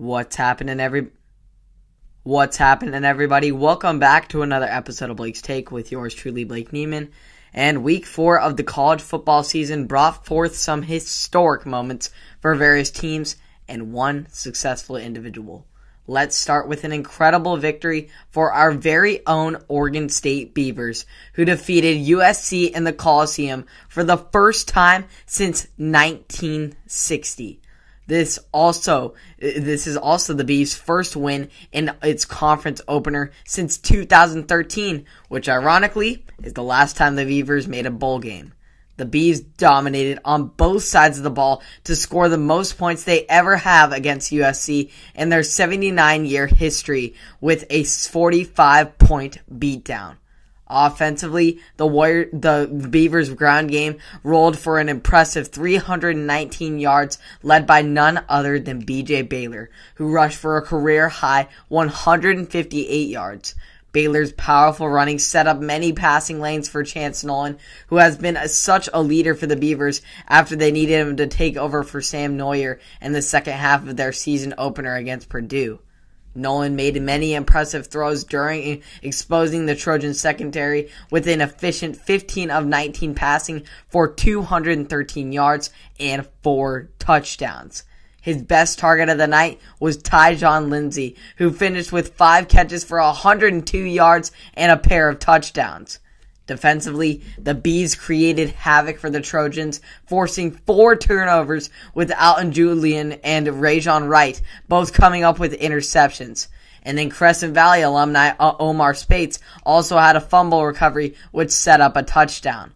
What's happening, every? What's happening, everybody? Welcome back to another episode of Blake's Take with yours truly, Blake Neiman. And week four of the college football season brought forth some historic moments for various teams and one successful individual. Let's start with an incredible victory for our very own Oregon State Beavers, who defeated USC in the Coliseum for the first time since 1960. This also, this is also the Beavs' first win in its conference opener since 2013, which ironically is the last time the Beavers made a bowl game. The Beavs dominated on both sides of the ball to score the most points they ever have against USC in their 79 year history with a 45 point beatdown. Offensively, the Warrior, the Beavers ground game rolled for an impressive 319 yards, led by none other than BJ Baylor, who rushed for a career high 158 yards. Baylor's powerful running set up many passing lanes for Chance Nolan, who has been a, such a leader for the Beavers after they needed him to take over for Sam Noyer in the second half of their season opener against Purdue. Nolan made many impressive throws during exposing the Trojan secondary with an efficient 15 of 19 passing for 213 yards and four touchdowns. His best target of the night was Tyjon Lindsey, who finished with five catches for 102 yards and a pair of touchdowns. Defensively, the Bees created havoc for the Trojans, forcing four turnovers with Alton Julian and Rejzohn Wright, both coming up with interceptions. And then Crescent Valley alumni uh, Omar Speights also had a fumble recovery, which set up a touchdown.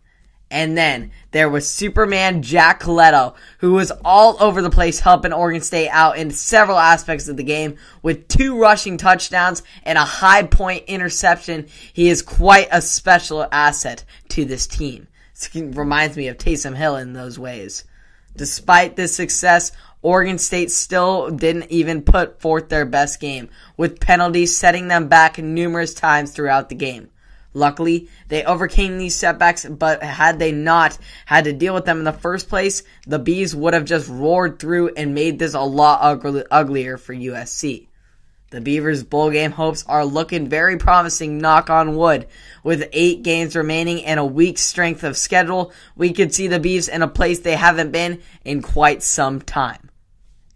And then there was Superman Jack Colletto, who was all over the place helping Oregon State out in several aspects of the game with two rushing touchdowns and a high point interception. He is quite a special asset to this team. It reminds me of Taysom Hill in those ways. Despite this success, Oregon State still didn't even put forth their best game, with penalties setting them back numerous times throughout the game. Luckily, they overcame these setbacks, but had they not had to deal with them in the first place, the Bees would have just roared through and made this a lot ugly, uglier for USC. The Beavers' bowl game hopes are looking very promising, knock on wood. With eight games remaining and a week's strength of schedule, we could see the Beavs in a place they haven't been in quite some time.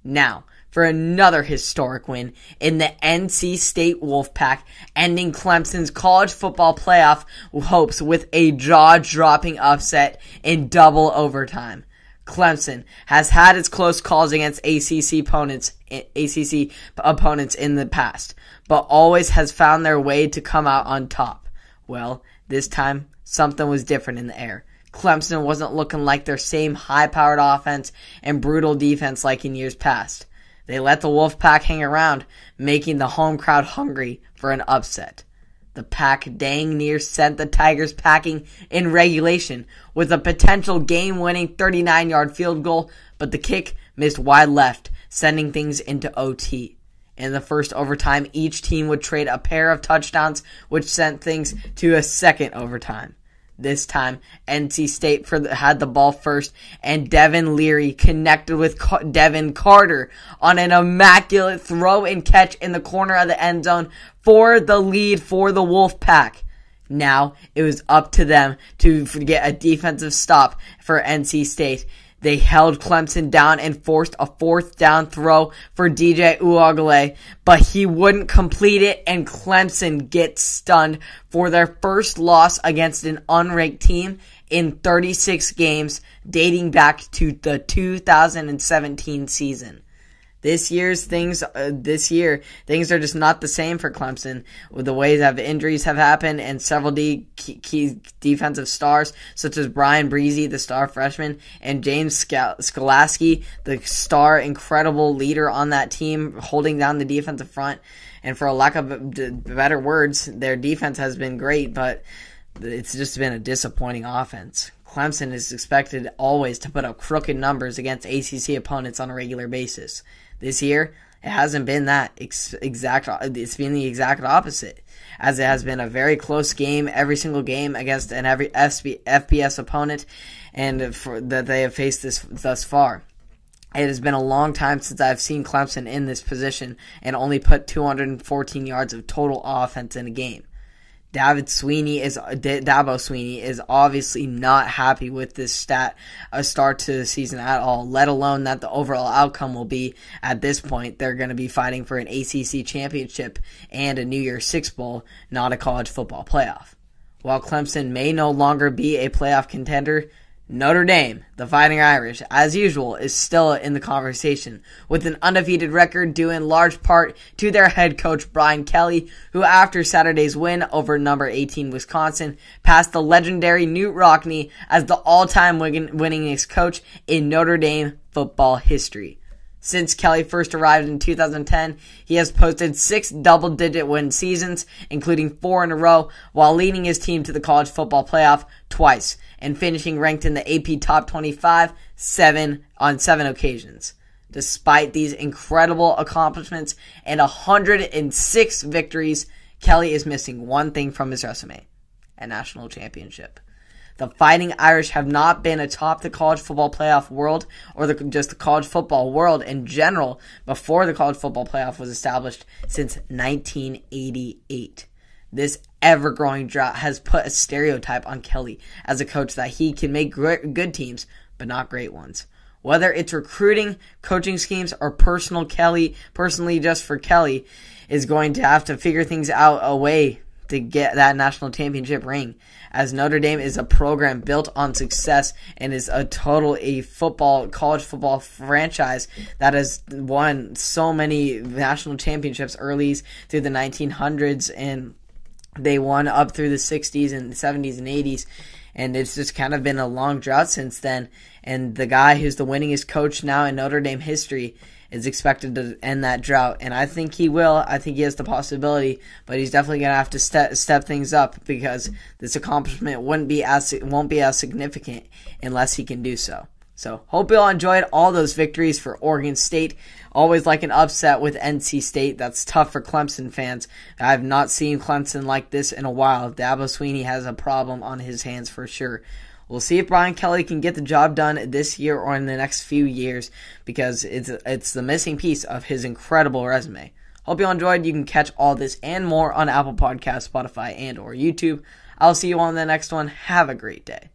Now, for another historic win in the NC State Wolfpack, ending Clemson's college football playoff hopes with a jaw dropping upset in double overtime. Clemson has had its close calls against ACC opponents, ACC opponents in the past, but always has found their way to come out on top. Well, this time something was different in the air. Clemson wasn't looking like their same high powered offense and brutal defense like in years past. They let the Wolfpack hang around, making the home crowd hungry for an upset. The pack dang near sent the Tigers packing in regulation with a potential game winning 39 yard field goal, but the kick missed wide left, sending things into OT. In the first overtime, each team would trade a pair of touchdowns, which sent things to a second overtime. This time, NC State the, had the ball first, and Devin Leary connected with Ca- Devin Carter on an immaculate throw and catch in the corner of the end zone for the lead for the Wolfpack. Now it was up to them to get a defensive stop for NC State. They held Clemson down and forced a fourth down throw for DJ Uiagalelei, but he wouldn't complete it and Clemson gets stunned for their first loss against an unranked team in 36 games dating back to the 2017 season. This year's things, uh, this year, things are just not the same for Clemson with the way that injuries have happened and several key, key defensive stars, such as Bryan Bresee, the star freshman, and James Skalski, the star, incredible leader on that team, holding down the defensive front. And for a lack of better words, their defense has been great, but it's just been a disappointing offense. Clemson is expected always to put up crooked numbers against ACC opponents on a regular basis. This year, it hasn't been that ex- exact. It's been the exact opposite, as it has been a very close game every single game against an every FBS opponent, and for, that they have faced this thus far. it has been a long time since I've seen Clemson in this position and only put 214 yards of total offense in a game. David Sweeney is Dabo Swinney is obviously not happy with this stat a start to the season at all. Let alone that the overall outcome will be at this point they're going to be fighting for an ACC championship and a New Year's Six bowl, not a college football playoff. While Clemson may no longer be a playoff contender, Notre Dame, the Fighting Irish, as usual, is still in the conversation, with an undefeated record due in large part to their head coach Brian Kelly, who after Saturday's win over number 18 Wisconsin, passed the legendary Knute Rockne as the all-time winningest coach in Notre Dame football history. Since Kelly first arrived in 2010, he has posted six double digit win seasons, including four in a row, while leading his team to the college football playoff twice and finishing ranked in the AP top 25 seven on seven occasions. Despite these incredible accomplishments and 106 victories, Kelly is missing one thing from his resume a national championship. The Fighting Irish have not been atop the college football playoff world or the, just the college football world in general before the college football playoff was established since 1988. This ever growing drought has put a stereotype on Kelly as a coach that he can make good teams, but not great ones. Whether it's recruiting, coaching schemes, or personal Kelly, personally just for Kelly, is going to have to figure things out a way to get that national championship ring. As Notre Dame is a program built on success and is a total a football college football franchise that has won so many national championships early through the 1900s and they won up through the 60s and 70s and 80s and it's just kind of been a long drought since then and the guy who's the winningest coach now in Notre Dame history is expected to end that drought, and I think he will. I think he has the possibility, but he's definitely going to have to step step things up because this accomplishment wouldn't be as won't be as significant unless he can do so. So hope you all enjoyed all those victories for Oregon State. Always like an upset with NC State. That's tough for Clemson fans. I've not seen Clemson like this in a while. Dabo Swinney has a problem on his hands for sure. We'll see if Brian Kelly can get the job done this year or in the next few years because it's it's the missing piece of his incredible resume. Hope you all enjoyed. You can catch all this and more on Apple Podcasts, Spotify, and or YouTube. I'll see you on the next one. Have a great day.